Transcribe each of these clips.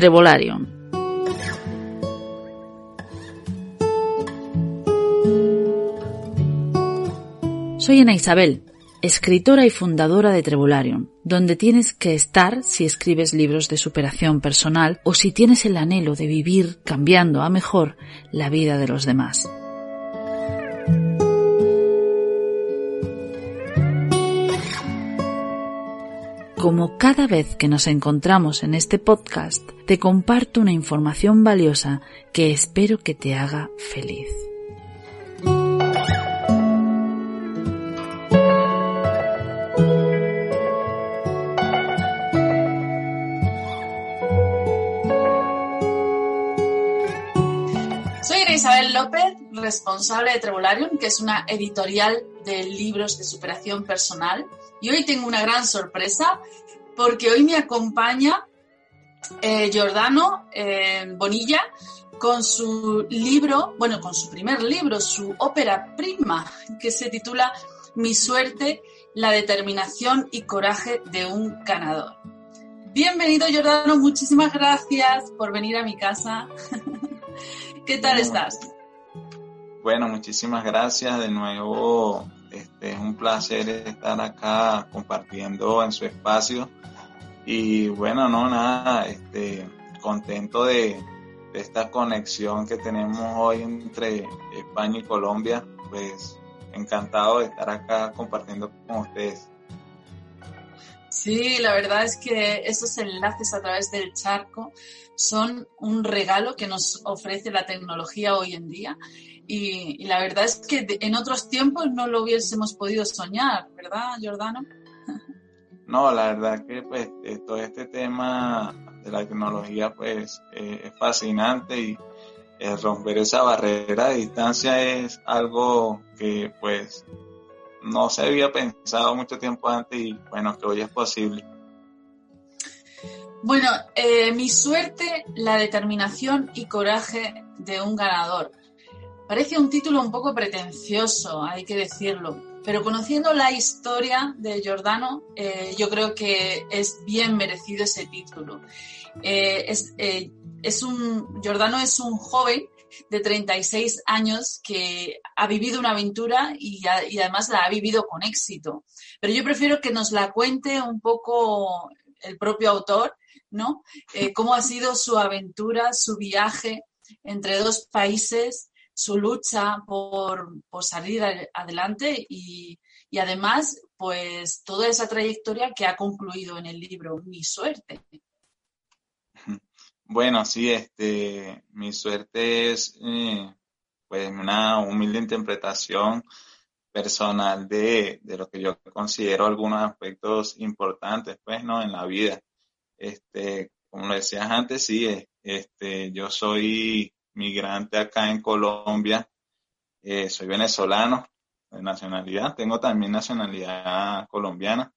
Trevolarium. Soy Ana Isabel, escritora y fundadora de Trevolarium, donde tienes que estar si escribes libros de superación personal o si tienes el anhelo de vivir cambiando a mejor la vida de los demás. Como cada vez que nos encontramos en este podcast, te comparto una información valiosa que espero que te haga feliz. Responsable de Trevolarium, que es una editorial de libros de superación personal y hoy tengo una gran sorpresa porque hoy me acompaña eh, Giordano eh, Bonilla con su libro, bueno, con su primer libro, su ópera prima, que se titula Mi suerte, la determinación y coraje de un ganador. Bienvenido, Giordano, muchísimas gracias por venir a mi casa. ¿Qué tal estás? Bueno, muchísimas gracias de nuevo este, es un placer estar acá compartiendo en su espacio. Y bueno, no, nada, este, contento de, esta conexión que tenemos hoy entre España y Colombia. Pues encantado de estar acá compartiendo con ustedes. Sí, la verdad es que esos enlaces a través del charco son un regalo que nos ofrece la tecnología hoy en día y, la verdad es que en otros tiempos no lo hubiésemos podido soñar, ¿verdad, Jordano? No, la verdad que pues eh, todo este tema de la tecnología pues eh, es fascinante y romper esa barrera de distancia es algo que pues no se había pensado mucho tiempo antes y bueno, que hoy es posible. Bueno, eh, mi suerte, la determinación y coraje de un ganador. Parece un título un poco pretencioso, hay que decirlo, pero conociendo la historia de Giordano, eh, yo creo que es bien merecido ese título. Eh, es, eh, es un, Giordano es un joven de 36 años que ha vivido una aventura y, y, además la ha vivido con éxito. Pero yo prefiero que nos la cuente un poco el propio autor, ¿no? cómo ha sido su aventura, su viaje entre dos países su lucha por, salir adelante y, además, pues toda esa trayectoria que ha concluido en el libro Mi suerte. Bueno, sí, este, mi suerte es eh, pues una humilde interpretación personal de, de, lo que yo considero algunos aspectos importantes, pues, ¿no? En la vida. Este, como lo decías antes, sí, este, yo soy migrante acá en Colombia. Eh, soy venezolano de nacionalidad, tengo también nacionalidad colombiana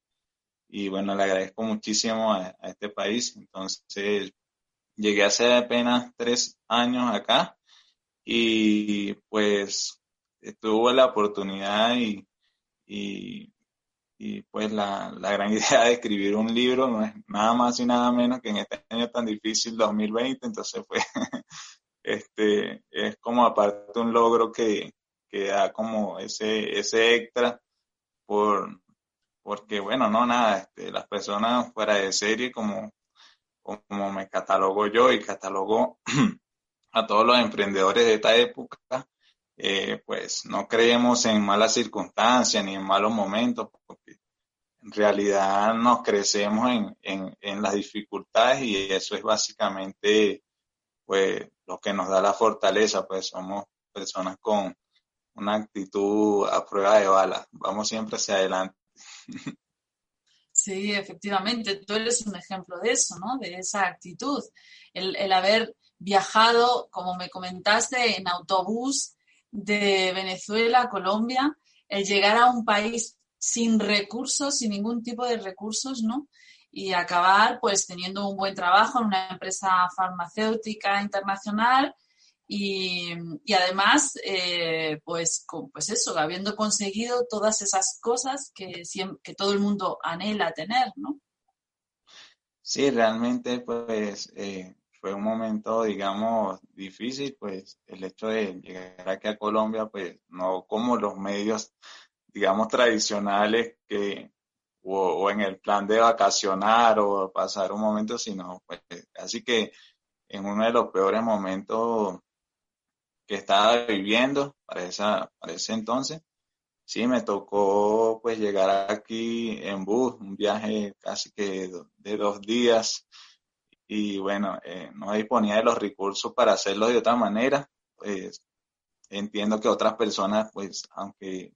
y bueno, le agradezco muchísimo a, este país. Entonces, llegué hace apenas tres años acá y pues tuve la oportunidad y, y, pues la, la, gran idea de escribir un libro, no es nada más y nada menos que en este año tan difícil 2020, entonces fue este, es como aparte un logro que, que da como ese, ese extra por, porque bueno, no, nada, este, las personas fuera de serie como, como me catalogo yo y catalogo a todos los emprendedores de esta época, eh, pues no creemos en malas circunstancias ni en malos momentos, porque en realidad nos crecemos en, en, en las dificultades y eso es básicamente pues lo que nos da la fortaleza, pues somos personas con una actitud a prueba de balas, vamos siempre hacia adelante. Sí, efectivamente, tú eres un ejemplo de eso, ¿no? De esa actitud. El, el haber viajado, como me comentaste, en autobús de Venezuela a Colombia, el llegar a un país sin recursos, sin ningún tipo de recursos, ¿no? Y acabar pues teniendo un buen trabajo en una empresa farmacéutica internacional y, además eh, pues, pues eso, habiendo conseguido todas esas cosas que, que todo el mundo anhela tener, ¿no? Sí, realmente pues eh, fue un momento, digamos, difícil, pues el hecho de llegar aquí a Colombia, pues no como los medios, digamos, tradicionales que, o, en el plan de vacacionar o pasar un momento, sino, pues, así que en uno de los peores momentos que estaba viviendo para, esa, para ese entonces, sí, me tocó pues llegar aquí en bus, un viaje casi que de dos días. Y bueno, eh, no disponía de los recursos para hacerlo de otra manera, pues entiendo que otras personas, pues aunque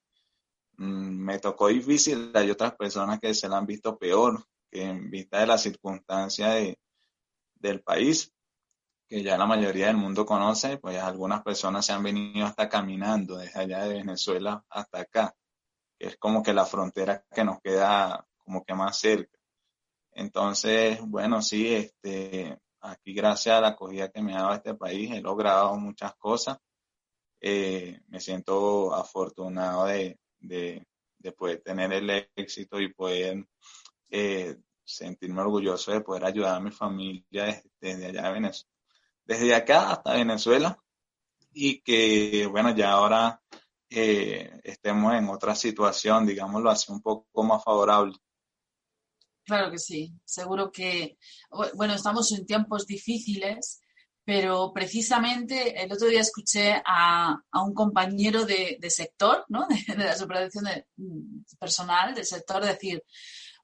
me tocó difícil, hay otras personas que se la han visto peor, que en vista de la circunstancia de, del país, que ya la mayoría del mundo conoce, pues algunas personas se han venido hasta caminando desde allá de Venezuela hasta acá, que es como que la frontera que nos queda como que más cerca. Entonces, bueno, sí, este, aquí gracias a la acogida que me ha dado este país he logrado muchas cosas. Eh, me siento afortunado de, poder tener el éxito y poder eh, sentirme orgulloso de poder ayudar a mi familia desde, allá de Venezuela, desde acá hasta Venezuela y que bueno ya ahora eh, estemos en otra situación, digámoslo así, un poco más favorable. Claro que sí, seguro que, bueno, estamos en tiempos difíciles, pero precisamente el otro día escuché a, un compañero de, sector, ¿no? de, la supervisión mm, personal del sector, decir,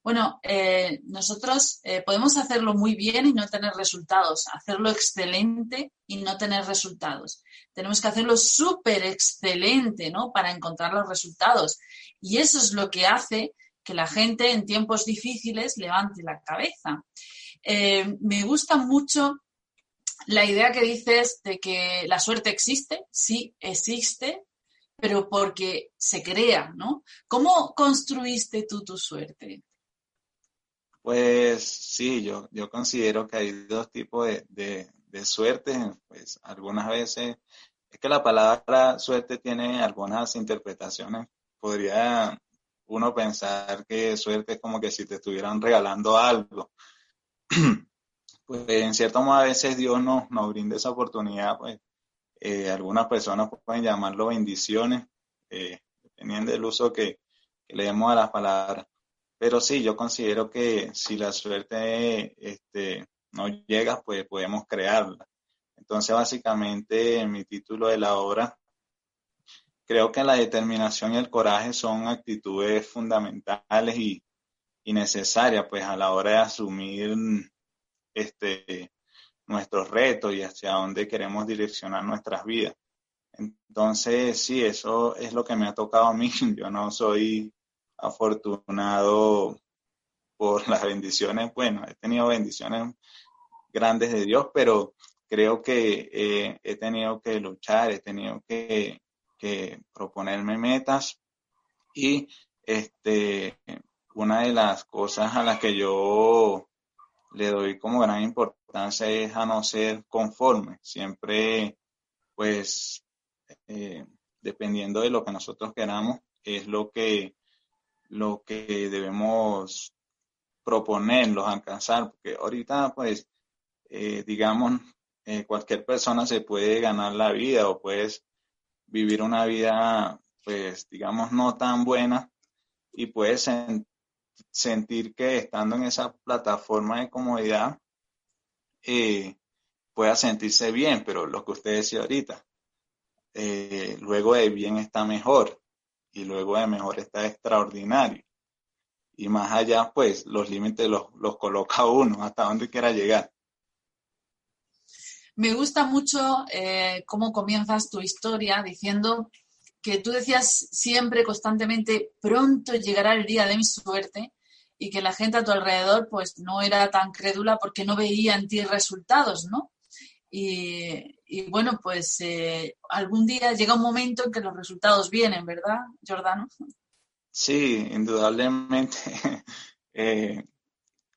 bueno, eh, nosotros eh, podemos hacerlo muy bien y no tener resultados, hacerlo excelente y no tener resultados. Tenemos que hacerlo súper excelente, ¿no? Para encontrar los resultados. Y eso es lo que hace que la gente en tiempos difíciles levante la cabeza. Eh, me gusta mucho la idea que dices de que la suerte existe, sí existe, pero porque se crea, ¿no? ¿Cómo construiste tú tu suerte? Pues sí, yo, yo considero que hay dos tipos de, de, de suerte. Pues algunas veces, es que la palabra suerte tiene algunas interpretaciones. Podría uno pensar que suerte es como que si te estuvieran regalando algo. pues en cierto modo a veces Dios nos, nos brinda esa oportunidad, pues eh, algunas personas pueden llamarlo bendiciones, eh, dependiendo del uso que, le demos a las palabras. Pero sí, yo considero que si la suerte este, no llega, pues podemos crearla. Entonces, básicamente, mi título de la obra creo que la determinación y el coraje son actitudes fundamentales y, necesarias pues a la hora de asumir este nuestros retos y hacia dónde queremos direccionar nuestras vidas. Entonces, sí, eso es lo que me ha tocado a mí. Yo no soy afortunado por las bendiciones. Bueno, he tenido bendiciones grandes de Dios, pero creo que eh, he tenido que luchar, he tenido que proponerme metas y este, una de las cosas a las que yo le doy como gran importancia es a no ser conforme, siempre pues eh, dependiendo de lo que nosotros queramos es lo que lo que debemos proponerlos, alcanzar, porque ahorita pues eh, digamos eh, cualquier persona se puede ganar la vida o pues vivir una vida, pues, digamos, no tan buena y puedes sentir que estando en esa plataforma de comodidad, eh, pueda sentirse bien, pero lo que usted decía ahorita, eh, luego de bien está mejor y luego de mejor está extraordinario. Y más allá, pues los límites los, los coloca uno hasta donde quiera llegar. Me gusta mucho eh, cómo comienzas tu historia diciendo que tú decías siempre, constantemente, pronto llegará el día de mi suerte y que la gente a tu alrededor pues no era tan crédula porque no veía en ti resultados, ¿no? Y, bueno, pues eh, algún día llega un momento en que los resultados vienen, ¿verdad, Jordano? Sí, indudablemente. Eh,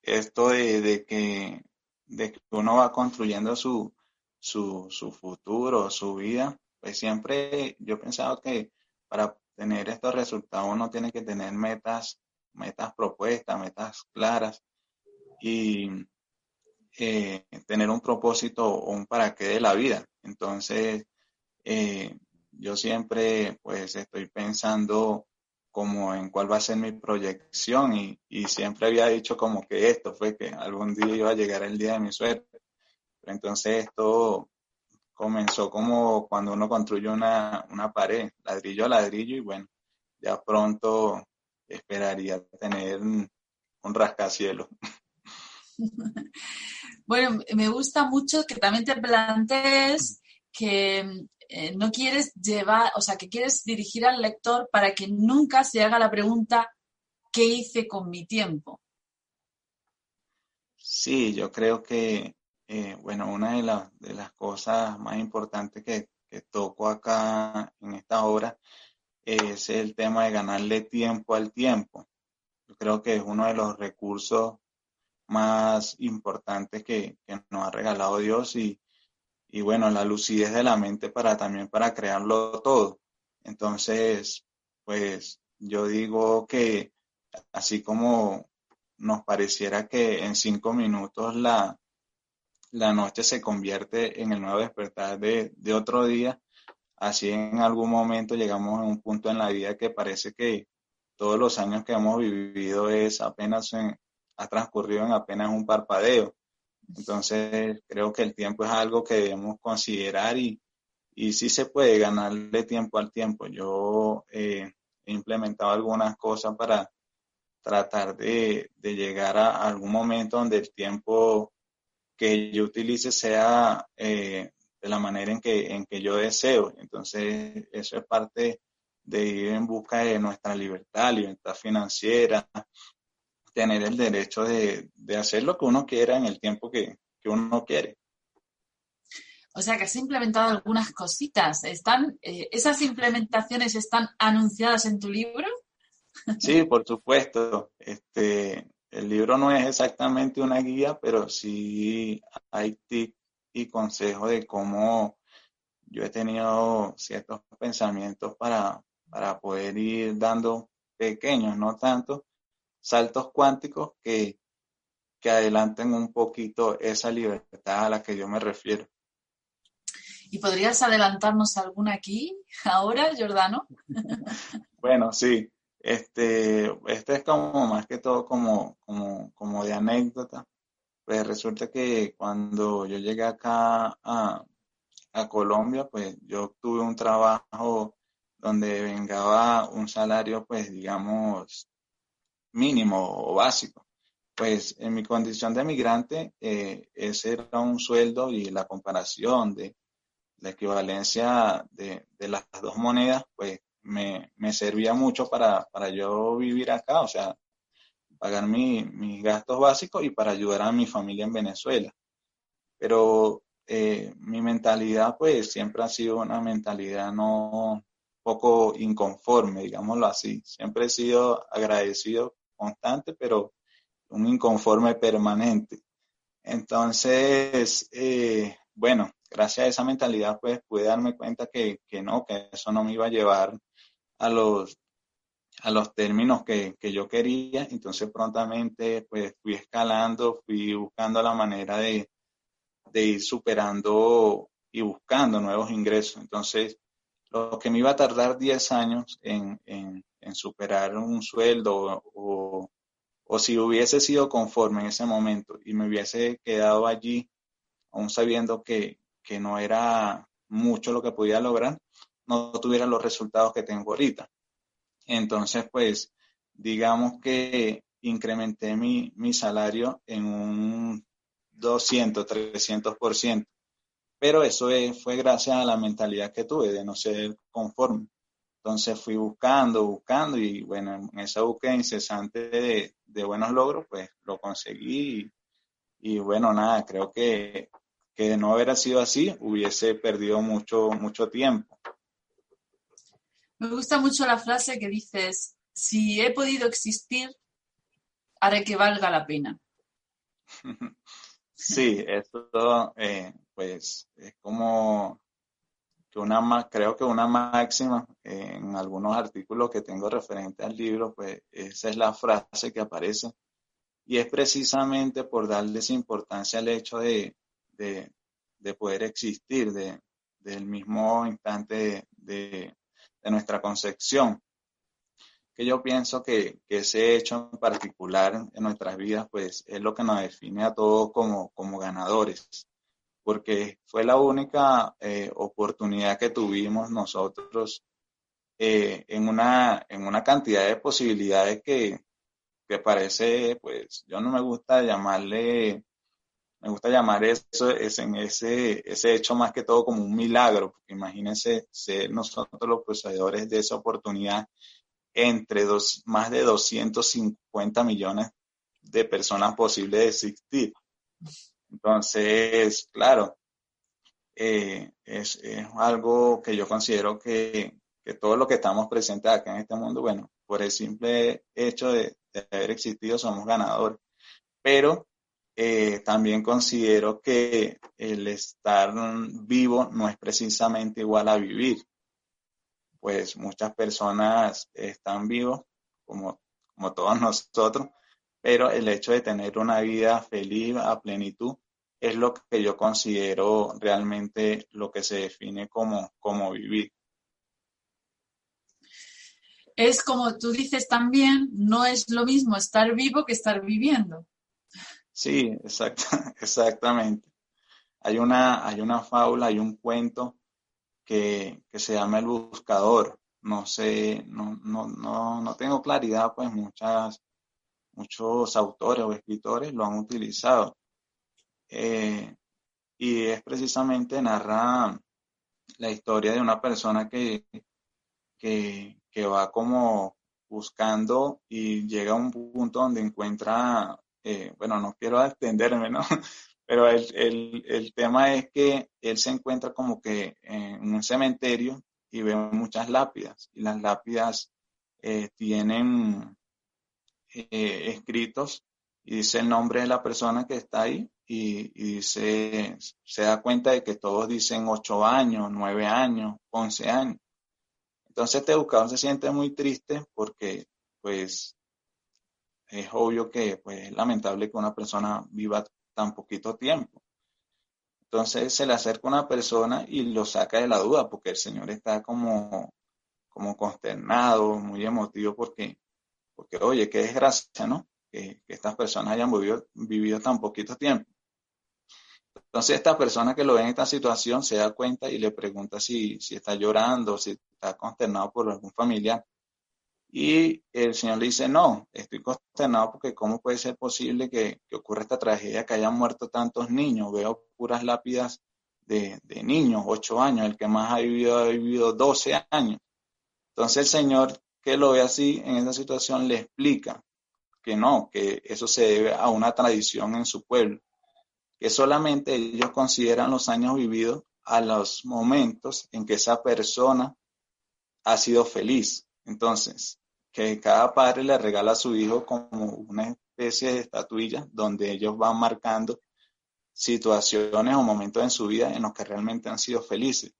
esto de, que, de que uno va construyendo su, su, su futuro, su vida, pues siempre yo he pensado que para tener estos resultados uno tiene que tener metas, metas propuestas, metas claras. Y eh, tener un propósito o un para qué de la vida. Entonces, eh, yo siempre pues estoy pensando como en cuál va a ser mi proyección y, siempre había dicho como que esto fue que algún día iba a llegar el día de mi suerte. Pero entonces esto comenzó como cuando uno construye una, una pared, ladrillo a ladrillo y bueno, ya pronto esperaría tener un, un rascacielos. Bueno, me gusta mucho que también te plantees que eh, no quieres llevar, o sea, que quieres dirigir al lector para que nunca se haga la pregunta ¿qué hice con mi tiempo? Sí, yo creo que, eh, bueno, una de, las cosas más importantes que, que toco acá en esta obra es el tema de ganarle tiempo al tiempo. Yo creo que es uno de los recursos más importantes que, nos ha regalado Dios y, y, bueno, la lucidez de la mente para también para crearlo todo. Entonces, pues yo digo que así como nos pareciera que en cinco minutos la, la noche se convierte en el nuevo despertar de, de otro día, así en algún momento llegamos a un punto en la vida que parece que todos los años que hemos vivido es apenas en, ha transcurrido en apenas un parpadeo. Entonces, creo que el tiempo es algo que debemos considerar y, y sí se puede ganarle tiempo al tiempo. Yo eh, he implementado algunas cosas para tratar de, llegar a algún momento donde el tiempo que yo utilice sea eh, de la manera en que, en que yo deseo. Entonces, eso es parte de ir en busca de nuestra libertad, libertad financiera, tener el derecho de, hacer lo que uno quiera en el tiempo que, uno quiere. O sea que has implementado algunas cositas. ¿Están, eh, ¿Esas implementaciones están anunciadas en tu libro? Sí, por supuesto. Este, el libro no es exactamente una guía, pero sí hay tips y consejos de cómo yo he tenido ciertos pensamientos para, para poder ir dando pequeños, no tanto, saltos cuánticos que, que adelanten un poquito esa libertad a la que yo me refiero. ¿Y podrías adelantarnos alguna aquí, ahora, Jordano? bueno, sí. Este, este es como más que todo como, como, como de anécdota. Pues resulta que cuando yo llegué acá a, a Colombia, pues yo tuve un trabajo donde vengaba un salario, pues digamos, mínimo o básico. Pues en mi condición de migrante, eh, ese era un sueldo y la comparación de la equivalencia de, las dos monedas, pues me, servía mucho para, para, yo vivir acá, o sea, pagar mis gastos básicos y para ayudar a mi familia en Venezuela. Pero eh, mi mentalidad, pues siempre ha sido una mentalidad no poco inconforme, digámoslo así. Siempre he sido agradecido constante, pero un inconforme permanente. Entonces, eh, bueno, gracias a esa mentalidad, pues pude darme cuenta que, no, que eso no me iba a llevar a los, a los términos que, yo quería. Entonces, prontamente, pues fui escalando, fui buscando la manera de, ir superando y buscando nuevos ingresos. Entonces, lo que me iba a tardar 10 años en, en superar un sueldo o, si hubiese sido conforme en ese momento y me hubiese quedado allí, aún sabiendo que, no era mucho lo que podía lograr, no tuviera los resultados que tengo ahorita. Entonces, pues, digamos que incrementé mi, mi salario en un 200, 300%. Pero eso fue gracias a la mentalidad que tuve de no ser conforme. Entonces fui buscando, buscando y bueno, en esa búsqueda incesante de, buenos logros, pues lo conseguí y, bueno, nada, creo que, que, de no haber sido así hubiese perdido mucho, mucho tiempo. Me gusta mucho la frase que dices, si he podido existir, haré que valga la pena. sí, esto eh, pues es como una, creo que una máxima en algunos artículos que tengo referente al libro, pues esa es la frase que aparece Y es precisamente por darle esa importancia al hecho de, de, poder existir, de, del mismo instante de, nuestra concepción, que yo pienso que, ese hecho en particular en nuestras vidas, pues es lo que nos define a todos como, como ganadores, porque fue la única eh, oportunidad que tuvimos nosotros eh, en, una, en una cantidad de posibilidades que, que parece, pues yo no me gusta llamarle me gusta llamar eso es ese, ese hecho más que todo como un milagro, porque imagínense ser nosotros los poseedores de esa oportunidad entre dos, más de 250 millones de personas posibles de existir. Entonces, claro, eh, es, algo que yo considero que, que, todo lo que estamos presentes acá en este mundo, bueno, por el simple hecho de haber existido somos ganadores. Pero eh, también considero que el estar vivo no es precisamente igual a vivir, pues muchas personas están vivos, como, como todos nosotros, pero el hecho de tener una vida feliz a plenitud es lo que yo considero realmente lo que se define como, como vivir. Es como tú dices también, no es lo mismo estar vivo que estar viviendo. Sí, exacto, exactamente. Hay una, hay una fábula, hay un cuento que, se llama El Buscador. No sé, no, no, no, no tengo claridad, pues muchas, muchos autores o escritores lo han utilizado. Eh, y es precisamente narrar la historia de una persona que, que, que va como buscando y llega a un punto donde encuentra eh, bueno, no quiero extenderme, ¿no? Pero el, tema es que él se encuentra como que en un cementerio y ve muchas lápidas y las lápidas eh, tienen eh, escritos y dice el nombre de la persona que está ahí y, dice, se da cuenta de que todos dicen ocho años, nueve años, once años. Entonces este educador se siente muy triste porque pues es obvio que pues, es lamentable que una persona viva tan poquito tiempo. Entonces se le acerca una persona y lo saca de la duda porque el Señor está como, como consternado, muy emotivo porque, porque oye, qué desgracia, ¿no? Que, estas personas hayan vivido, vivido tan poquito tiempo. Entonces esta persona que lo ve en esta situación se da cuenta y le pregunta si, si está llorando, si está consternado por algún familiar. Y el Señor le dice, no, estoy consternado porque cómo puede ser posible que, ocurra esta tragedia, que hayan muerto tantos niños. Veo puras lápidas de, niños, ocho años, el que más ha vivido ha vivido 12 años. Entonces el Señor que lo ve así en esa situación le explica que no, que eso se debe a una tradición en su pueblo, que solamente ellos consideran los años vividos a los momentos en que esa persona ha sido feliz. Entonces, que cada padre le regala a su hijo como una especie de estatuilla donde ellos van marcando situaciones o momentos en su vida en los que realmente han sido felices.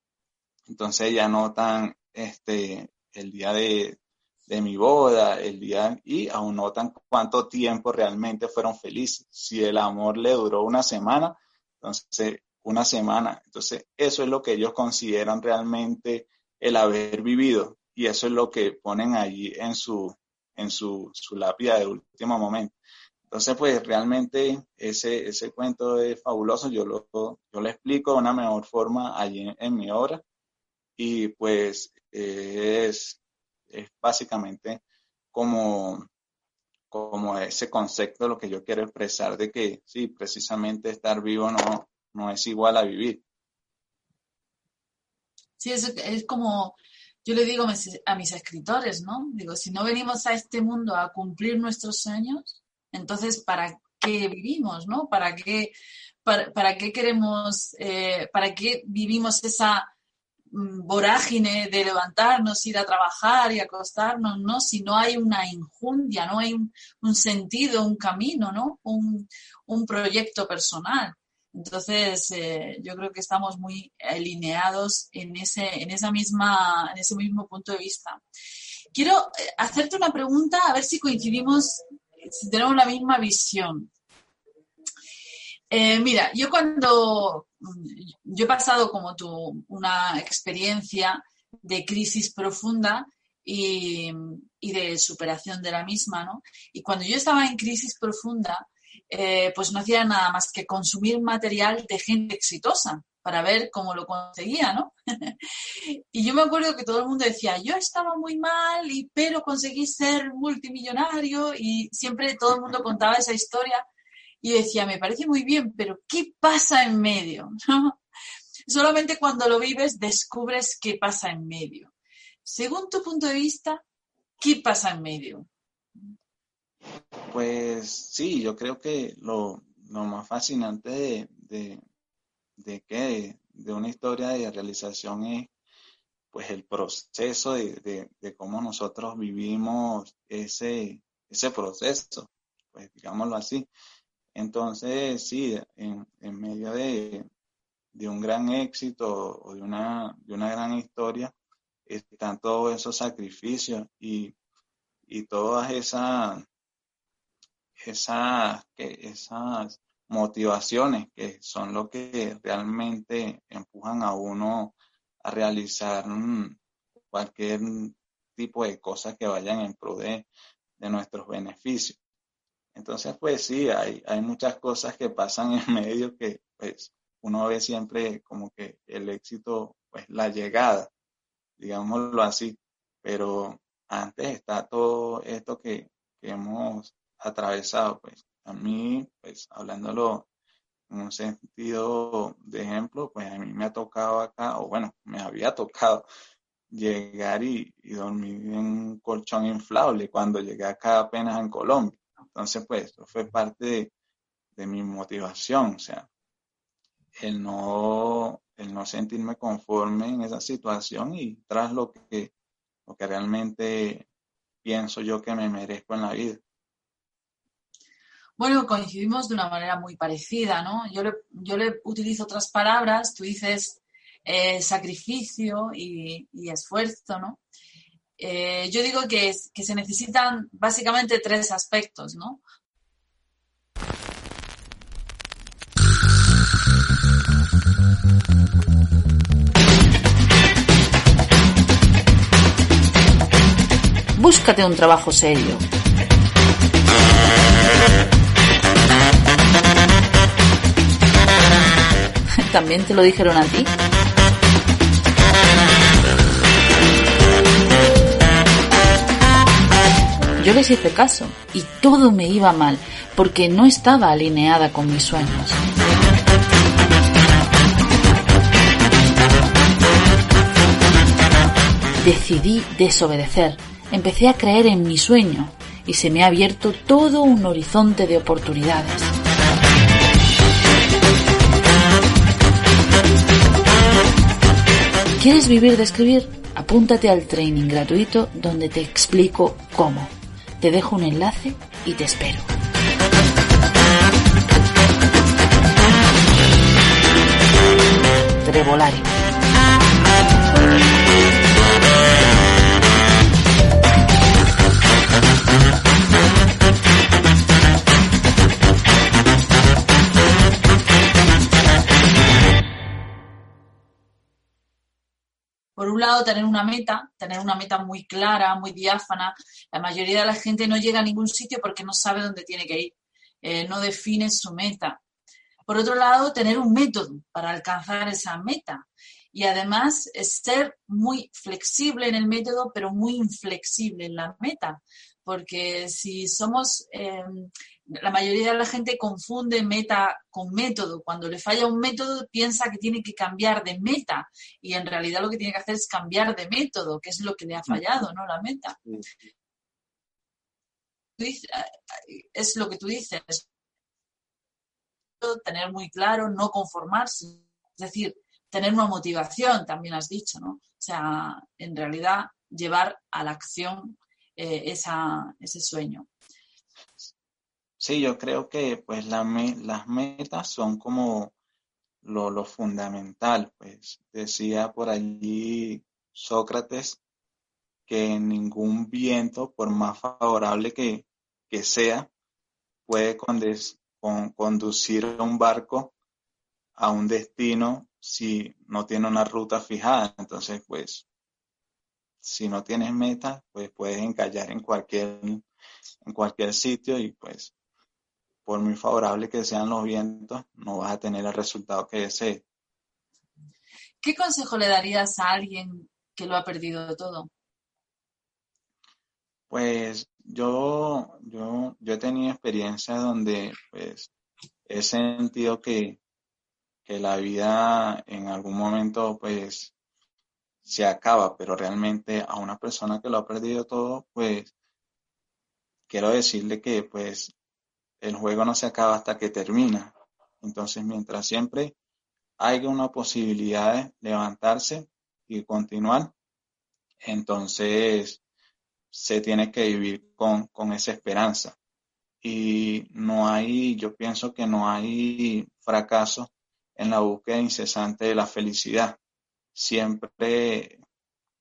Entonces ya notan este, el día de, de mi boda, el día, y aún notan cuánto tiempo realmente fueron felices. Si el amor le duró una semana, entonces una semana. Entonces eso es lo que ellos consideran realmente el haber vivido y eso es lo que ponen allí en su, en su, su lápida de último momento. Entonces, pues realmente ese, ese cuento es fabuloso, yo lo, yo lo explico de una mejor forma allí en, mi obra y pues es, es básicamente como, como ese concepto lo que yo quiero expresar de que sí, precisamente estar vivo no, no es igual a vivir. Sí, es, es como yo le digo a mis escritores, ¿no? Digo, si no venimos a este mundo a cumplir nuestros sueños, entonces, ¿para qué vivimos, no? ¿Para qué, para, qué queremos, eh, para qué vivimos esa mm, vorágine de levantarnos, ir a trabajar y acostarnos, ¿no? Si no hay una injundia, no hay un, sentido, un camino, ¿no? Un, un proyecto personal. Entonces, eh, yo creo que estamos muy alineados en ese, en, esa misma, en ese mismo punto de vista. Quiero eh, hacerte una pregunta, a ver si coincidimos si tenemos la misma visión. Eh, mira, yo cuando yo he pasado como tú una experiencia de crisis profunda y, de superación de la misma, ¿no? Y cuando yo estaba en crisis profunda, eh, pues no hacía nada más que consumir material de gente exitosa para ver cómo lo conseguía, ¿no? y yo me acuerdo que todo el mundo decía, yo estaba muy mal, y, pero conseguí ser multimillonario y siempre todo el mundo contaba esa historia y decía, me parece muy bien, pero ¿qué pasa en medio? Solamente cuando lo vives descubres qué pasa en medio. Según tu punto de vista, ¿qué pasa en medio? Pues sí, yo creo que lo, más fascinante de, de, que de una historia de realización es pues el proceso de, de, cómo nosotros vivimos ese, ese proceso, pues digámoslo así. Entonces, sí, en, medio de, un gran éxito o de una, de una gran historia, están todos esos sacrificios y, todas esas, esas, esas motivaciones que son lo que realmente empujan a uno a realizar cualquier tipo de cosas que vayan en pro de nuestros beneficios. Entonces, pues sí, hay, hay muchas cosas que pasan en medio que pues uno ve siempre como que el éxito, pues la llegada, digámoslo así, pero antes está todo esto que, hemos atravesado, pues a mí, pues hablándolo en un sentido de ejemplo, pues a mí me ha tocado acá, o bueno, me había tocado llegar y, y dormir en un colchón inflable cuando llegué acá apenas en Colombia. Entonces, pues, eso fue parte de, mi motivación, o sea, el no, el no sentirme conforme en esa situación y tras lo que, lo que realmente pienso yo que me merezco en la vida. Bueno, coincidimos de una manera muy parecida, ¿no? Yo le, yo utilizo otras palabras, tú dices eh, sacrificio y, esfuerzo, ¿no? Eh, yo digo que, que se necesitan básicamente tres aspectos, ¿no? Búscate un trabajo serio. ¿También te lo dijeron a ti? Yo les hice caso y todo me iba mal porque no estaba alineada con mis sueños. Decidí desobedecer, empecé a creer en mi sueño y se me ha abierto todo un horizonte de oportunidades. ¿Quieres vivir de escribir? Apúntate al training gratuito donde te explico cómo. Te dejo un enlace y te espero. Trevolario. Por un lado, tener una meta, tener una meta muy clara, muy diáfana. La mayoría de la gente no llega a ningún sitio porque no sabe dónde tiene que ir, eh, no define su meta. Por otro lado, tener un método para alcanzar esa meta. Y además, ser muy flexible en el método, pero muy inflexible en la meta. Porque si somos em, la mayoría de la gente confunde meta con método. Cuando le falla un método, piensa que tiene que cambiar de meta y en realidad lo que tiene que hacer es cambiar de método, que es lo que le ha fallado, ¿no? La meta. Es lo que tú dices. Tener muy claro, no conformarse. Es decir, tener una motivación, también has dicho, ¿no? O sea, en realidad llevar a la acción eh, ese sueño. Sí, yo creo que pues las metas son como lo, fundamental, pues decía por allí Sócrates que ningún viento, por más favorable que, sea, puede conducir un barco a un destino si no tiene una ruta fijada. Entonces, pues, si no tienes meta, pues puedes encallar en cualquier, en cualquier sitio y pues, por muy favorable que sean los vientos, no vas a tener el resultado que desees. ¿Qué consejo le darías a alguien que lo ha perdido todo? Pues yo, yo, yo he tenido experiencias donde pues he sentido que, que la vida en algún momento pues se acaba, pero realmente a una persona que lo ha perdido todo, pues quiero decirle que pues el juego no se acaba hasta que termina. Entonces, mientras siempre haya una posibilidad de levantarse y continuar, entonces se tiene que vivir con, con esa esperanza. Y no hay, yo pienso que no hay fracaso en la búsqueda incesante de la felicidad. Siempre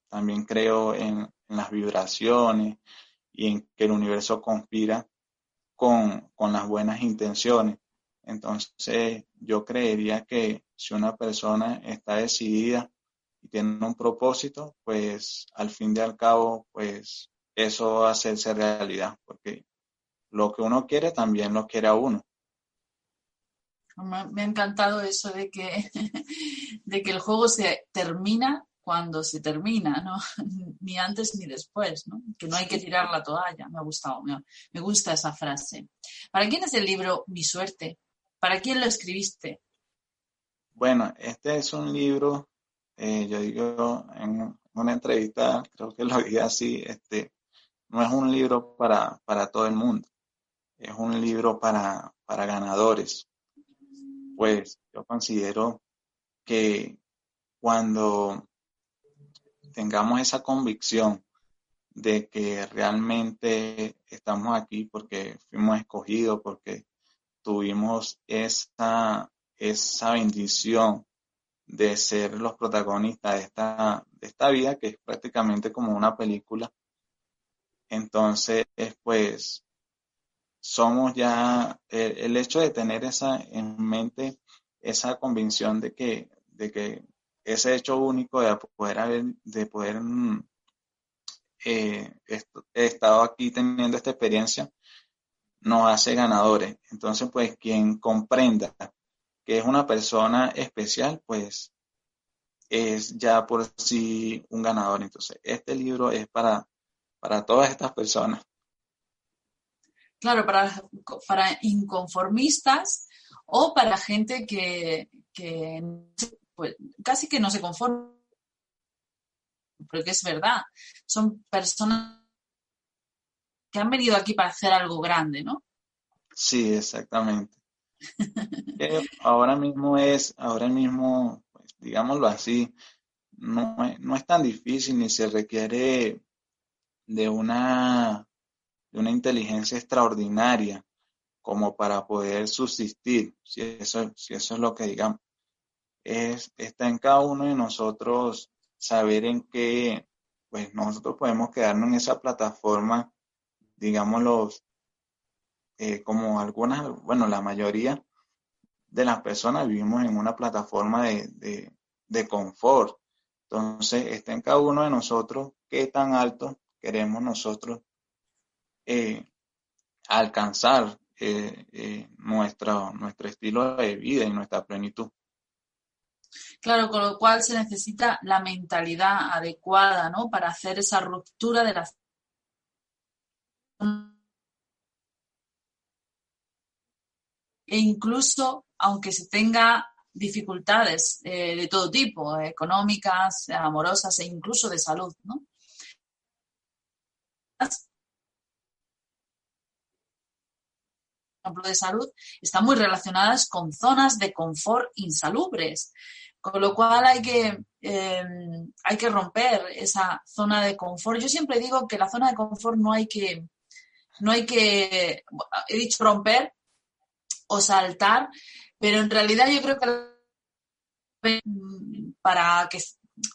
también creo en, las vibraciones y en que el universo conspira con, con, las buenas intenciones. Entonces, yo creería que si una persona está decidida y tiene un propósito, pues al fin y al cabo, pues eso va a hacerse realidad, porque lo que uno quiere también lo quiere a uno. Me ha encantado eso de que, de que el juego se termina cuando se termina, ¿no? ni antes ni después, ¿no? que no hay que tirar la toalla. Me ha gustado, me, gusta esa frase. ¿Para quién es el libro Mi suerte? ¿Para quién lo escribiste? Bueno, este es un libro, eh, yo digo en una entrevista, creo que lo dije así, este, no es un libro para, para todo el mundo, es un libro para, para ganadores. Pues yo considero que cuando tengamos esa convicción de que realmente estamos aquí porque fuimos escogidos, porque tuvimos esa, esa bendición de ser los protagonistas de esta, de esta vida, que es prácticamente como una película, entonces, pues, somos ya, el, hecho de tener esa en mente, esa convicción de que, de que ese hecho único de poder haber, de poder mm, eh, estado aquí teniendo esta experiencia, nos hace ganadores. Entonces, pues, quien comprenda que es una persona especial, pues, es ya por sí un ganador. Entonces, este libro es para para todas estas personas. Claro, para, para inconformistas o para gente que, pues, casi que no se conforma, porque es verdad, son personas que han venido aquí para hacer algo grande, ¿no? Sí, exactamente. ahora mismo es, ahora mismo, pues, digámoslo así, no, no es tan difícil ni se requiere de una, de una inteligencia extraordinaria como para poder subsistir, si eso, si eso es lo que digamos. Es, está en cada uno de nosotros saber en qué, pues nosotros podemos quedarnos en esa plataforma, digámoslo, eh, como algunas, bueno, la mayoría de las personas vivimos en una plataforma de, de, de confort. Entonces, está en cada uno de nosotros qué tan alto queremos nosotros eh, alcanzar eh, eh, nuestro, nuestro estilo de vida y nuestra plenitud. Claro, con lo cual se necesita la mentalidad adecuada, ¿no? Para hacer esa ruptura de la e incluso aunque se tenga dificultades de todo tipo, económicas, amorosas e incluso de salud, ¿no? De salud están muy relacionadas con zonas de confort insalubres, con lo cual hay que, em, hay que romper esa zona de confort. Yo siempre digo que la zona de confort no hay que, no hay que, he dicho romper o saltar, pero en realidad yo creo que para que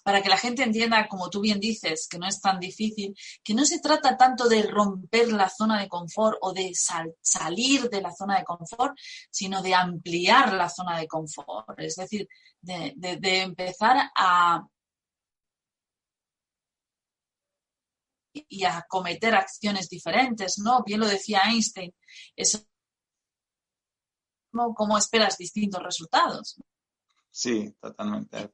para que la gente entienda, como tú bien dices, que no es tan difícil, que no se trata tanto de romper la zona de confort o de salir de la zona de confort, sino de ampliar la zona de confort, es decir, de, empezar a y a cometer acciones diferentes, ¿no? Bien lo decía Einstein, eso cómo esperas distintos resultados. Sí, totalmente de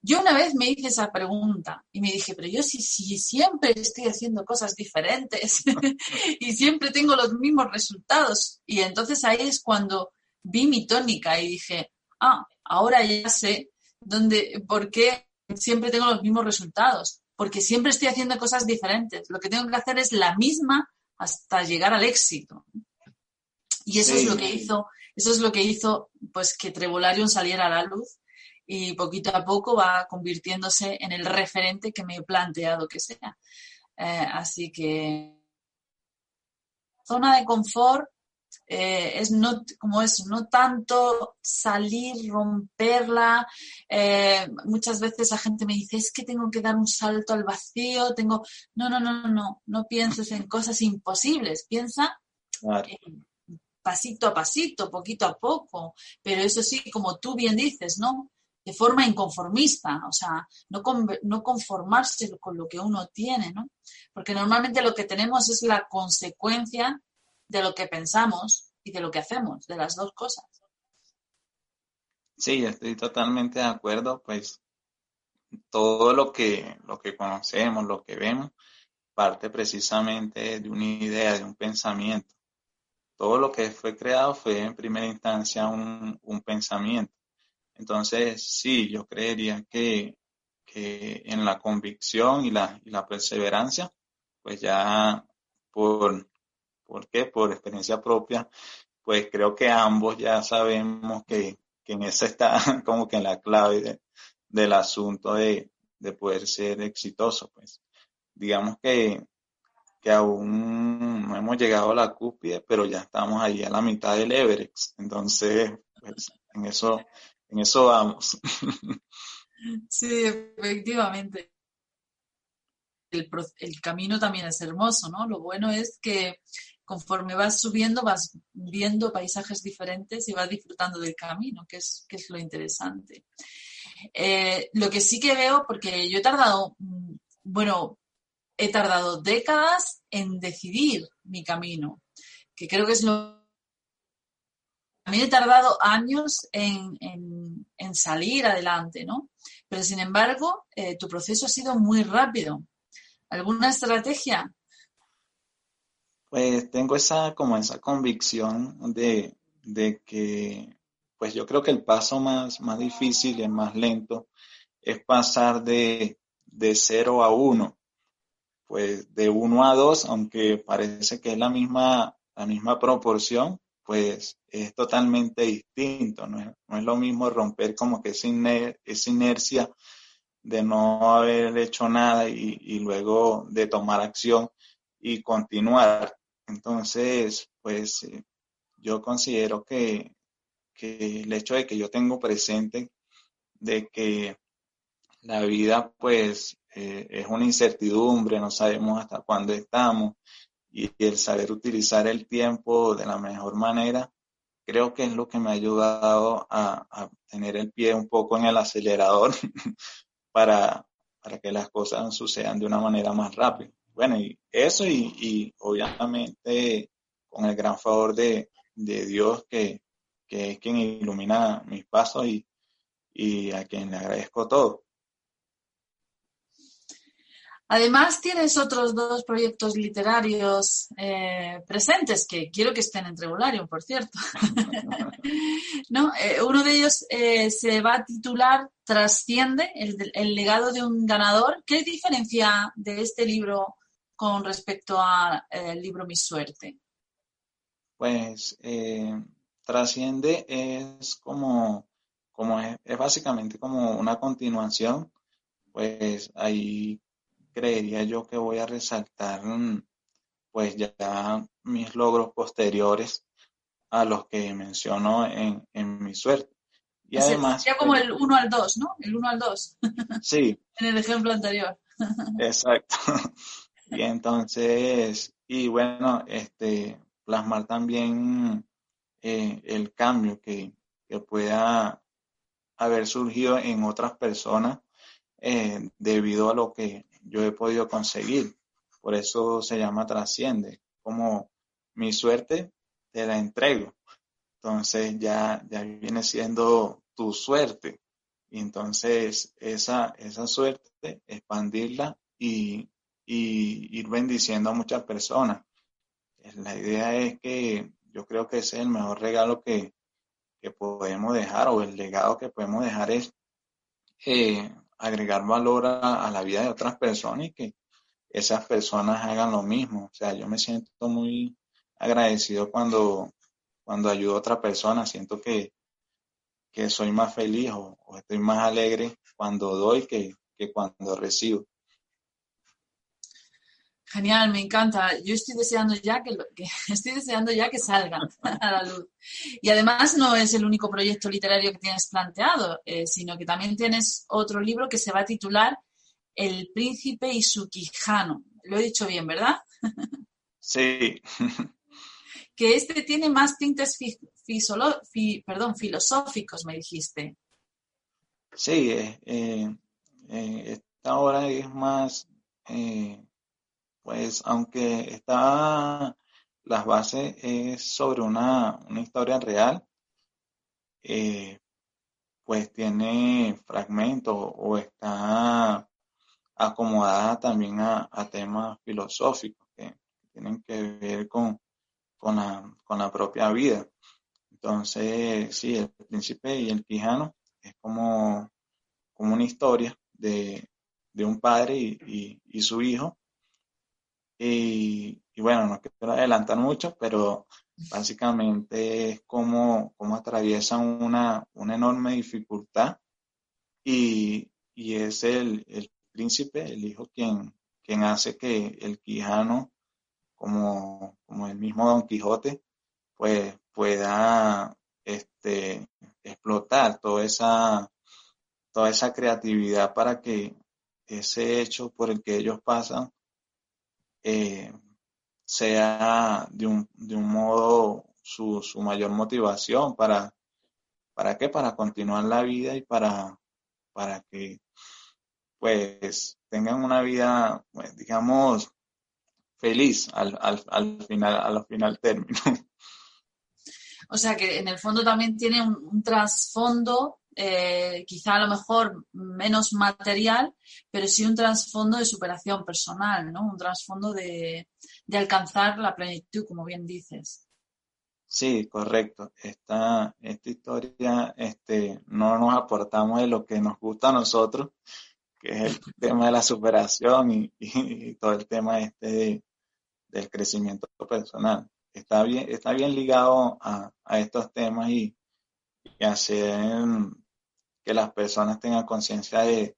yo una vez me hice esa pregunta y me dije, pero yo si, si siempre estoy haciendo cosas diferentes y siempre tengo los mismos resultados. Y entonces ahí es cuando vi mi tónica y dije, ah, ahora ya sé dónde, por qué siempre tengo los mismos resultados. Porque siempre estoy haciendo cosas diferentes. Lo que tengo que hacer es la misma hasta llegar al éxito. Y eso es lo que hizo, eso es lo que hizo pues que Trevolarium saliera a la luz y poquito a poco va convirtiéndose en el referente que me he planteado que sea. Eh, así que zona de confort eh, es no como es no tanto salir romperla. Eh, muchas veces la gente me dice es que tengo que dar un salto al vacío tengo no no no no no pienses en cosas imposibles piensa pasito a pasito poquito a poco. Pero eso sí como tú bien dices no de forma inconformista, o sea, no, conformarse con lo que uno tiene, ¿no? Porque normalmente lo que tenemos es la consecuencia de lo que pensamos y de lo que hacemos, de las dos cosas. Sí, estoy totalmente de acuerdo, pues todo lo que, lo que conocemos, lo que vemos, parte precisamente de una idea, de un pensamiento. Todo lo que fue creado fue en primera instancia un pensamiento. Entonces, sí, yo creería que, en la convicción y la, y la perseverancia, pues ya por, ¿por qué? Por experiencia propia, pues creo que ambos ya sabemos que, en esa está como que en la clave del asunto de, poder ser exitoso, pues. Digamos que, que aún no hemos llegado a la cúspide, pero ya estamos ahí a la mitad del Everest. Entonces, pues, en eso en eso vamos. Sí, efectivamente. El, camino también es hermoso, ¿no? Lo bueno es que conforme vas subiendo vas viendo paisajes diferentes y vas disfrutando del camino, que es, que es lo interesante. Eh, lo que sí que veo, porque yo he tardado, mm, bueno, he tardado décadas en decidir mi camino, que creo que es lo mí he tardado años en, salir adelante, ¿no? Pero sin embargo, eh, tu proceso ha sido muy rápido. ¿Alguna estrategia? Pues tengo esa, como esa convicción de, que, pues yo creo que el paso más, más difícil y el más lento es pasar de, de 0 a 1. Pues de 1 a 2, aunque parece que es la misma, la misma proporción, pues es totalmente distinto. No es, lo mismo romper como que esa, inercia de no haber hecho nada y, luego de tomar acción y continuar. Entonces, pues eh, yo considero que, el hecho de que yo tengo presente de que la vida pues eh, es una incertidumbre, no sabemos hasta cuándo estamos, y el saber utilizar el tiempo de la mejor manera, creo que es lo que me ha ayudado a, tener el pie un poco en el acelerador para, para que las cosas sucedan de una manera más rápida. Bueno, y eso y, obviamente con el gran favor de, Dios que, que, es quien ilumina mis pasos y, y a quien le agradezco todo. Además, tienes otros dos proyectos literarios eh, presentes que quiero que estén en Trebularium, por cierto. ¿No? Eh, uno de ellos eh, se va a titular Trasciende, el, legado de un ganador. ¿Qué diferencia de este libro con respecto al libro Mi Suerte? Pues Trasciende es como, como es, es básicamente como una continuación. Pues ahí creería yo que voy a resaltar mm, pues ya mis logros posteriores a los que menciono en, mi suerte. Y además... Ya como el 1 al 2, ¿no? El 1 al 2. Sí. en el ejemplo anterior. Exacto. Y entonces, y bueno, este, plasmar también eh, el cambio que, que, pueda haber surgido en otras personas eh, debido a lo que yo he podido conseguir. Por eso se llama trasciende, como mi suerte te la entrego. Entonces ya, ya viene siendo tu suerte. Y entonces esa, esa suerte, expandirla y, y ir bendiciendo a muchas personas. La idea es que yo creo que ese es el mejor regalo que, que podemos dejar o el legado que podemos dejar es eh, agregar valor a, la vida de otras personas y que esas personas hagan lo mismo. O sea, yo me siento muy agradecido cuando, cuando ayudo a otra persona, siento que, que soy más feliz o, estoy más alegre cuando doy que, que cuando recibo. Genial, me encanta. Yo estoy deseando ya que, estoy deseando ya que salgan a la luz. Y además no es el único proyecto literario que tienes planteado, eh, sino que también tienes otro libro que se va a titular El príncipe y su quijano. Lo he dicho bien, ¿verdad? Sí. que este tiene más tintes perdón, filosóficos, me dijiste. Sí, eh, eh, esta obra es más pues aunque está, las bases es sobre una, historia real, eh, pues tiene fragmentos o está acomodada también a, temas filosóficos que tienen que ver con, con, la, propia vida. Entonces, sí, el príncipe y el quijano es como, como una historia de, un padre y su hijo y, bueno, no quiero adelantar mucho, pero básicamente es como, como atraviesan una, una enorme dificultad y, y es el, el, príncipe, el hijo, quien, quien hace que el Quijano, como, como el mismo Don Quijote, pues pueda este, explotar toda esa, toda esa creatividad para que ese hecho por el que ellos pasan eh, sea de un, de un modo su, su, mayor motivación para, ¿para qué? Para continuar la vida y para, para que pues tengan una vida, pues, digamos, feliz al, al, al final, al final término. O sea que en el fondo también tiene un, un trasfondo eh, quizá a lo mejor menos material, pero sí un trasfondo de superación personal, ¿no? Un trasfondo de, alcanzar la plenitud, como bien dices. Sí, correcto. Esta, esta historia este, no nos aportamos de lo que nos gusta a nosotros, que es el tema de la superación y, todo el tema este del crecimiento personal. Está bien, está bien ligado a, estos temas y, y hacer que las personas tengan conciencia de,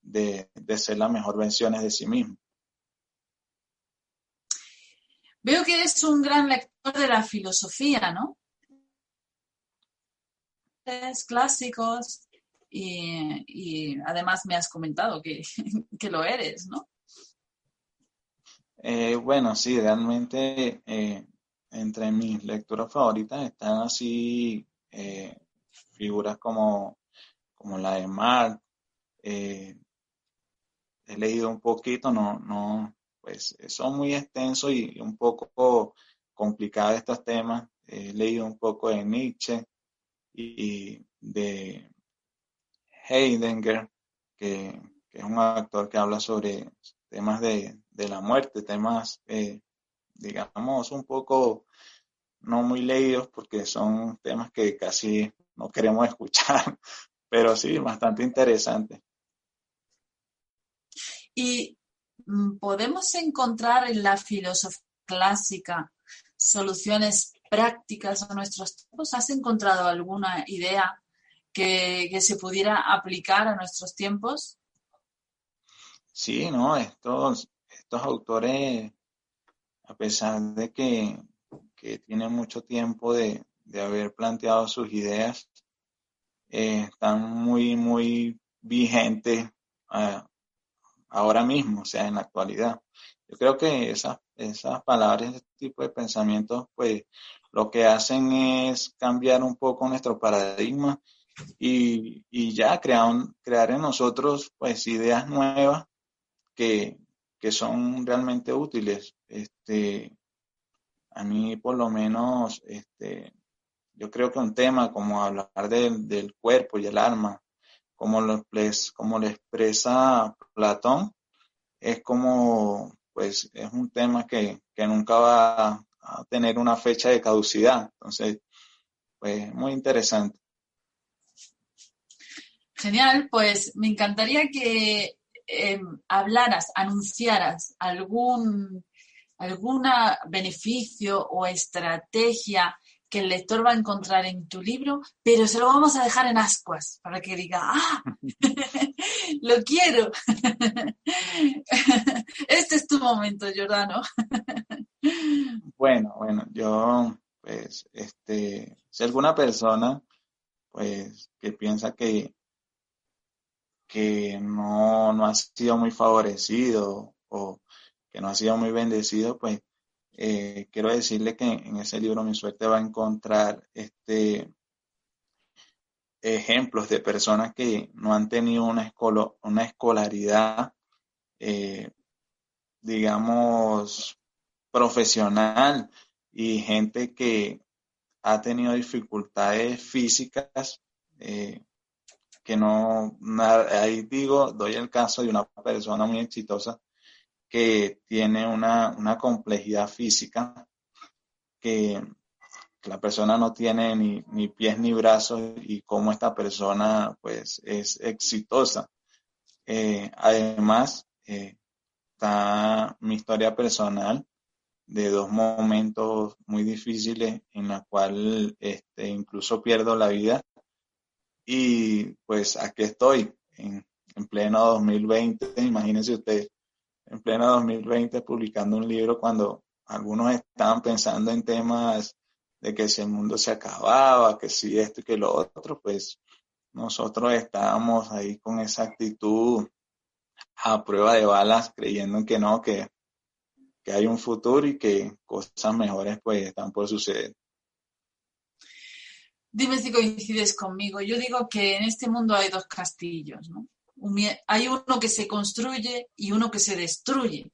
de, ser las mejor versiones de sí mismos. Veo que eres un gran lector de la filosofía, ¿no? clásicos y, además me has comentado que, lo eres, ¿no? Eh, bueno, sí, realmente eh, entre mis lecturas favoritas están así eh, figuras como como la de Mark. Eh, he leído un poquito, no, no, pues son muy extensos y un poco complicados estos temas. He leído un poco de Nietzsche y de Heidegger, que, es un actor que habla sobre temas de, la muerte, temas, eh, digamos, un poco no muy leídos porque son temas que casi no queremos escuchar, pero sí, bastante interesante. Y mm, podemos encontrar en la filosofía clásica soluciones prácticas a nuestros tiempos. ¿Has encontrado alguna idea que, se pudiera aplicar a nuestros tiempos? Sí, no, estos, estos autores, a pesar de que, tienen mucho tiempo de, de haber planteado sus ideas, eh, están muy, muy vigentes ah, ahora mismo, o sea, en la actualidad. Yo creo que esas, palabras, ese tipo de pensamientos, pues lo que hacen es cambiar un poco nuestro paradigma y, y ya crear, crear en nosotros pues ideas nuevas que, que son realmente útiles. Este, a mí por lo menos, este, yo creo que un tema como hablar del cuerpo y el alma, como lo, como lo expresa Platón, es como, pues, es un tema que, que nunca va a tener una fecha de caducidad. Entonces, pues, muy interesante. Genial, pues me encantaría que eh, hablaras, anunciaras algún alguna beneficio o estrategia que el lector va a encontrar en tu libro, pero se lo vamos a dejar en ascuas para que diga, ah, lo quiero. este es tu momento, Jordano. bueno, bueno, yo, pues, este, si alguna persona, pues, que piensa que, que no, no ha sido muy favorecido o que no ha sido muy bendecido, pues eh, quiero decirle que en ese libro Mi Suerte va a encontrar este, ejemplos de personas que no han tenido una, una escolaridad, eh, digamos, profesional y gente que ha tenido dificultades físicas eh, que no, ahí digo, doy el caso de una persona muy exitosa que tiene una, complejidad física que, la persona no tiene ni, pies ni brazos y cómo esta persona pues es exitosa. Eh, además, eh, está mi historia personal de dos momentos muy difíciles en la cual este, incluso pierdo la vida. Y pues aquí estoy en, en pleno 2020, imagínense ustedes, en pleno 2020 publicando un libro cuando algunos estaban pensando en temas de que si el mundo se acababa, que si esto y que lo otro, pues nosotros estábamos ahí con esa actitud a prueba de balas, creyendo que no, que, que hay un futuro y que cosas mejores pues están por suceder. Dime si coincides conmigo. Yo digo que en este mundo hay dos castillos, ¿no? Hay uno que se construye y uno que se destruye.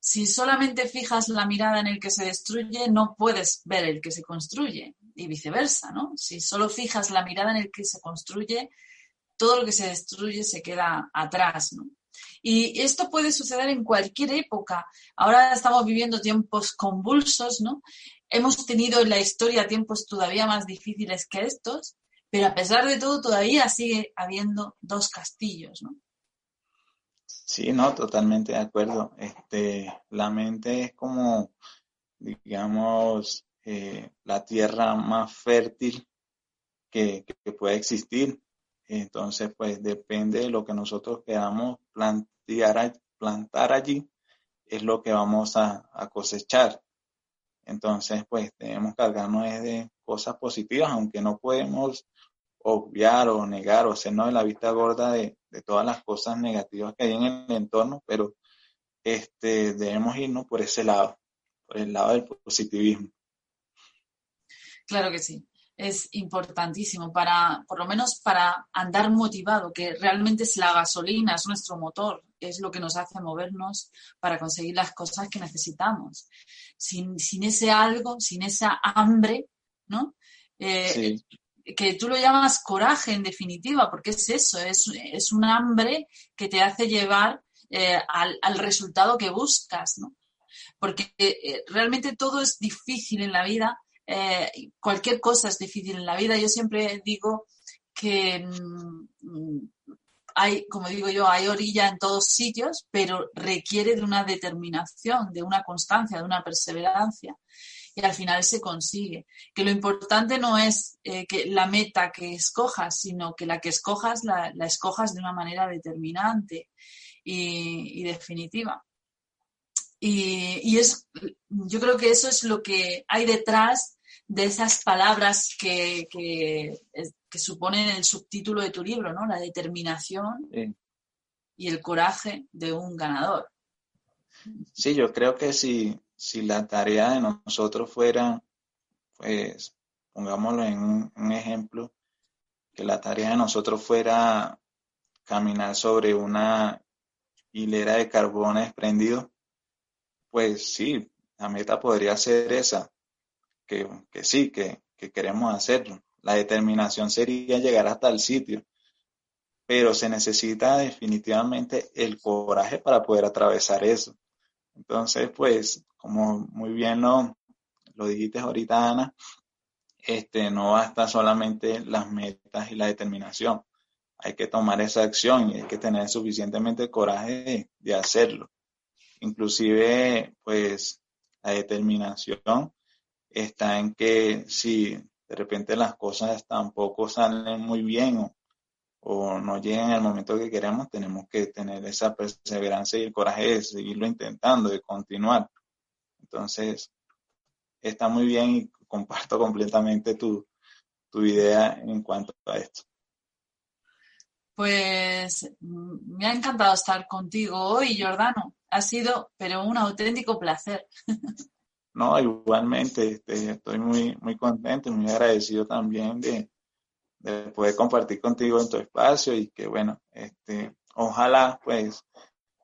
Si solamente fijas la mirada en el que se destruye, no puedes ver el que se construye y viceversa, ¿no? Si solo fijas la mirada en el que se construye, todo lo que se destruye se queda atrás, ¿no? Y esto puede suceder en cualquier época. Ahora estamos viviendo tiempos convulsos, ¿no? Hemos tenido en la historia tiempos todavía más difíciles que estos pero a pesar de todo todavía sigue habiendo dos castillos, ¿no? Sí, no, totalmente de acuerdo. Este, la mente es como, digamos, eh, la tierra más fértil que, puede existir. Entonces, pues depende de lo que nosotros queramos plantear, plantar allí, es lo que vamos a, a cosechar. Entonces, pues debemos cargarnos de cosas positivas, aunque no podemos obviar o negar o hacernos de la vista gorda de, todas las cosas negativas que hay en el entorno, pero este, debemos irnos por ese lado, por el lado del positivismo. Claro que sí. Es importantísimo para, por lo menos para andar motivado, que realmente es la gasolina, es nuestro motor, es lo que nos hace movernos para conseguir las cosas que necesitamos. Sin, ese algo, sin esa hambre, ¿no? Eh, que tú lo llamas coraje en definitiva, porque es eso, es, un hambre que te hace llevar eh, al, resultado que buscas, ¿no? Porque eh, realmente todo es difícil en la vida, eh, cualquier cosa es difícil en la vida. Yo siempre digo que mm, hay, como digo yo, hay orilla en todos sitios, pero requiere de una determinación, de una constancia, de una perseverancia y al final se consigue. Que lo importante no es eh, que la meta que escojas, sino que la que escojas la, escojas de una manera determinante y, definitiva. Y, es, yo creo que eso es lo que hay detrás de esas palabras que, que supone el subtítulo de tu libro, ¿no? La determinación y el coraje de un ganador. Sí, yo creo que si, si la tarea de nosotros fuera, pues, pongámoslo en un, ejemplo, que la tarea de nosotros fuera caminar sobre una hilera de carbón desprendido, pues sí, la meta podría ser esa, que, sí, que, que, queremos hacerlo. La determinación sería llegar hasta el sitio, pero se necesita definitivamente el coraje para poder atravesar eso. Entonces, pues, como muy bien lo, lo dijiste ahorita, Ana, este, no basta solamente las metas y la determinación. Hay que tomar esa acción y hay que tener suficientemente coraje de, hacerlo. Inclusive, pues, la determinación está en que si de repente las cosas tampoco salen muy bien o, o no llegan al momento que queremos, tenemos que tener esa perseverancia y el coraje de seguirlo intentando, de continuar. Entonces, está muy bien y comparto completamente tu, idea en cuanto a esto. Pues mm, me ha encantado estar contigo hoy, Jordano. Ha sido, pero un auténtico placer. No, igualmente, este, estoy muy, muy contento y muy agradecido también de, de poder compartir contigo en tu espacio y que bueno, este, ojalá pues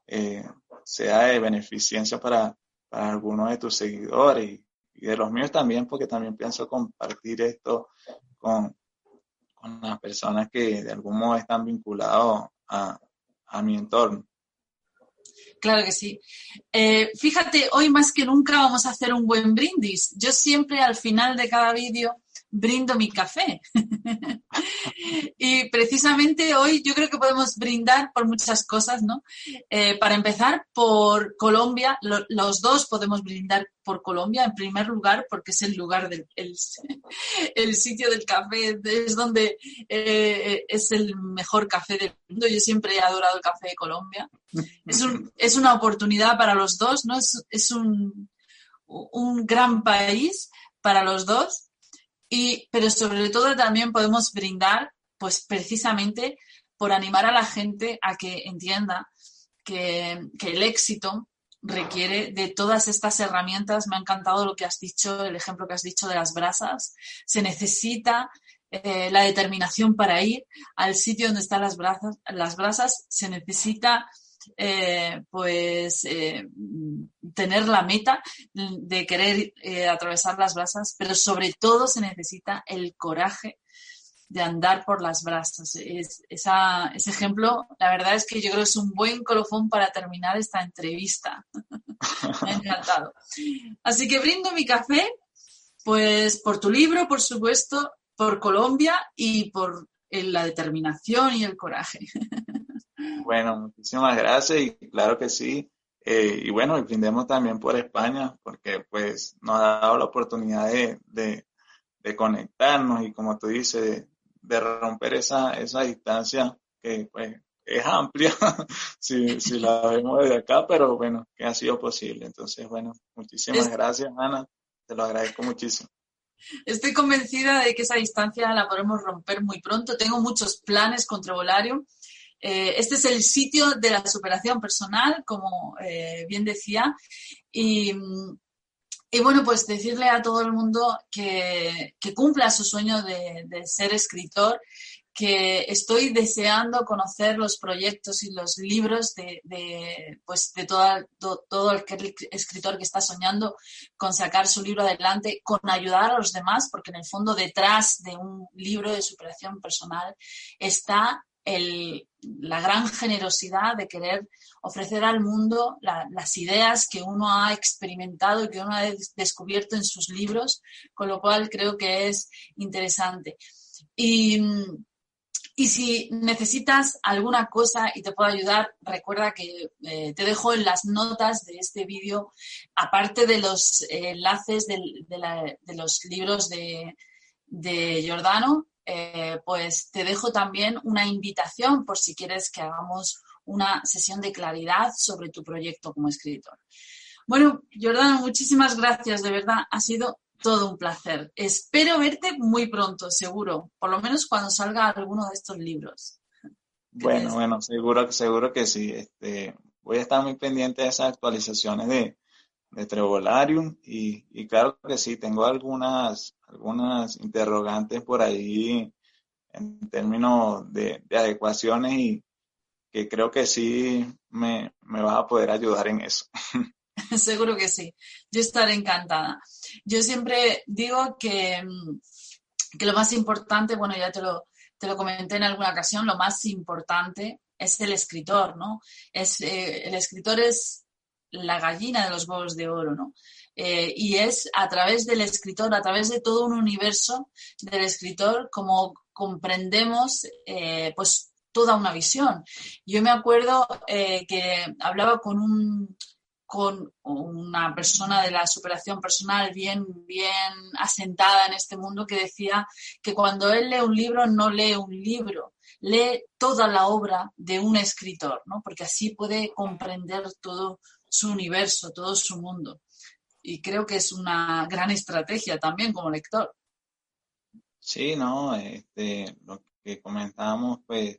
eh, sea de beneficencia para, para algunos de tus seguidores y, de los míos también, porque también pienso compartir esto con, con las personas que de algún modo están vinculados a, a mi entorno. Claro que sí. Eh, fíjate, hoy más que nunca vamos a hacer un buen brindis. Yo siempre al final de cada vídeo brindo mi café. y precisamente hoy yo creo que podemos brindar por muchas cosas, ¿no? Eh, para empezar, por Colombia, los dos podemos brindar por Colombia, en primer lugar, porque es el lugar del el, sitio del café, es donde eh, es el mejor café del mundo. Yo siempre he adorado el café de Colombia. Es, es una oportunidad para los dos, ¿no? Es, es un, un gran país para los dos y, pero sobre todo también podemos brindar, pues precisamente por animar a la gente a que entienda que, el éxito requiere de todas estas herramientas. Me ha encantado lo que has dicho, el ejemplo que has dicho de las brasas. Se necesita eh, la determinación para ir al sitio donde están las brasas. Las brasas se necesita eh, pues eh, tener la meta de querer eh, atravesar las brasas, pero sobre todo se necesita el coraje de andar por las brasas. ese ejemplo, la verdad es que yo creo que es un buen colofón para terminar esta entrevista. Me ha encantado. Así que brindo mi café, pues por tu libro, por supuesto, por Colombia y por la determinación y el coraje. Bueno, muchísimas gracias y claro que sí. Eh, y bueno, y brindemos también por España, porque pues nos ha dado la oportunidad de, conectarnos y como tú dices, de, romper esa, esa distancia que pues es amplia si, si la vemos desde acá, pero bueno, que ha sido posible. Entonces, bueno, muchísimas gracias, Ana. Te lo agradezco muchísimo. Estoy convencida de que esa distancia la podemos romper muy pronto. Tengo muchos planes con Trevolarium eh, este es el sitio de la superación personal, como eh, bien decía. Y, bueno, pues decirle a todo el mundo que, cumpla su sueño de, ser escritor, que estoy deseando conocer los proyectos y los libros de, pues de todo, todo el escritor que está soñando con sacar su libro adelante, con ayudar a los demás, porque en el fondo detrás de un libro de superación personal está la gran generosidad de querer ofrecer al mundo las ideas que uno ha experimentado y que uno ha descubierto en sus libros, con lo cual creo que es interesante. Y, si necesitas alguna cosa y te puedo ayudar, recuerda que eh, te dejo en las notas de este vídeo, aparte de los enlaces de, los libros de, de Giordano, eh, pues te dejo también una invitación por si quieres que hagamos una sesión de claridad sobre tu proyecto como escritor. Bueno, Jordano, muchísimas gracias, de verdad, ha sido todo un placer. Espero verte muy pronto, seguro, por lo menos cuando salga alguno de estos libros. Bueno, bueno, seguro, seguro que sí. Este, voy a estar muy pendiente de esas actualizaciones de, de Trevolarium y, y, claro que sí, tengo algunas, algunas interrogantes por ahí en términos de, de adecuaciones y que creo que sí me, me vas a poder ayudar en eso. Seguro que sí. Yo estaré encantada. Yo siempre digo que, que lo más importante, bueno, ya te lo, te lo comenté en alguna ocasión, lo más importante es el escritor, ¿no? Es, eh, el escritor es la gallina de los huevos de oro, ¿no? Eh, y es a través del escritor, a través de todo un universo del escritor, como comprendemos, eh, pues, toda una visión. Yo me acuerdo que hablaba con un, con una persona de la superación personal bien, bien asentada en este mundo que decía que cuando él lee un libro no lee un libro, lee toda la obra de un escritor, ¿no? porque así puede comprender todo su universo, todo su mundo. Y creo que es una gran estrategia también como lector. Sí, no, este, lo que comentábamos, pues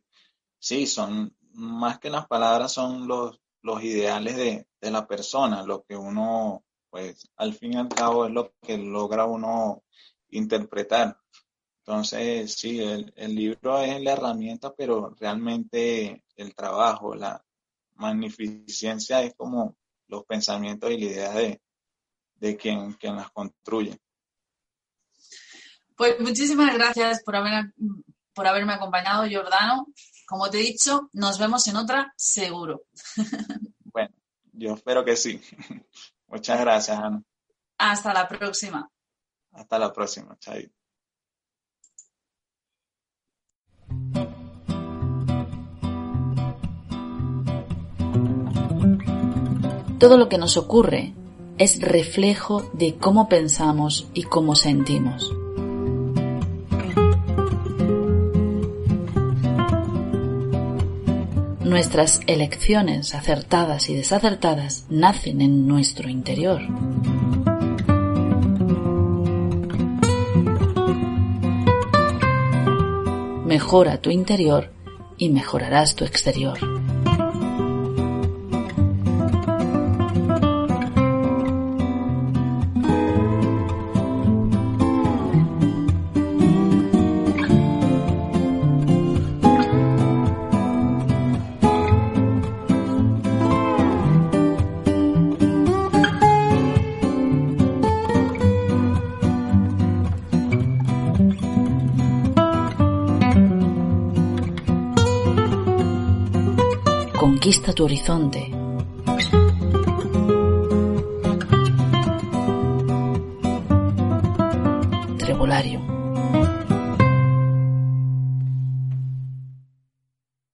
sí, son más que las palabras, son los, los ideales de, de la persona, lo que uno, pues al fin y al cabo es lo que logra uno interpretar. Entonces, sí, el, el libro es la herramienta, pero realmente el trabajo, la magnificencia es como los pensamientos y la idea de, de quien, quien las construye. Pues muchísimas gracias por, haber, por haberme acompañado, Jordano. Como te he dicho, nos vemos en otra seguro. Bueno, yo espero que sí. Muchas gracias, Ana. Hasta la próxima. Hasta la próxima, Chay. Todo lo que nos ocurre es reflejo de cómo pensamos y cómo sentimos. Nuestras elecciones acertadas y desacertadas nacen en nuestro interior. Mejora tu interior y mejorarás tu exterior. Tu horizonte.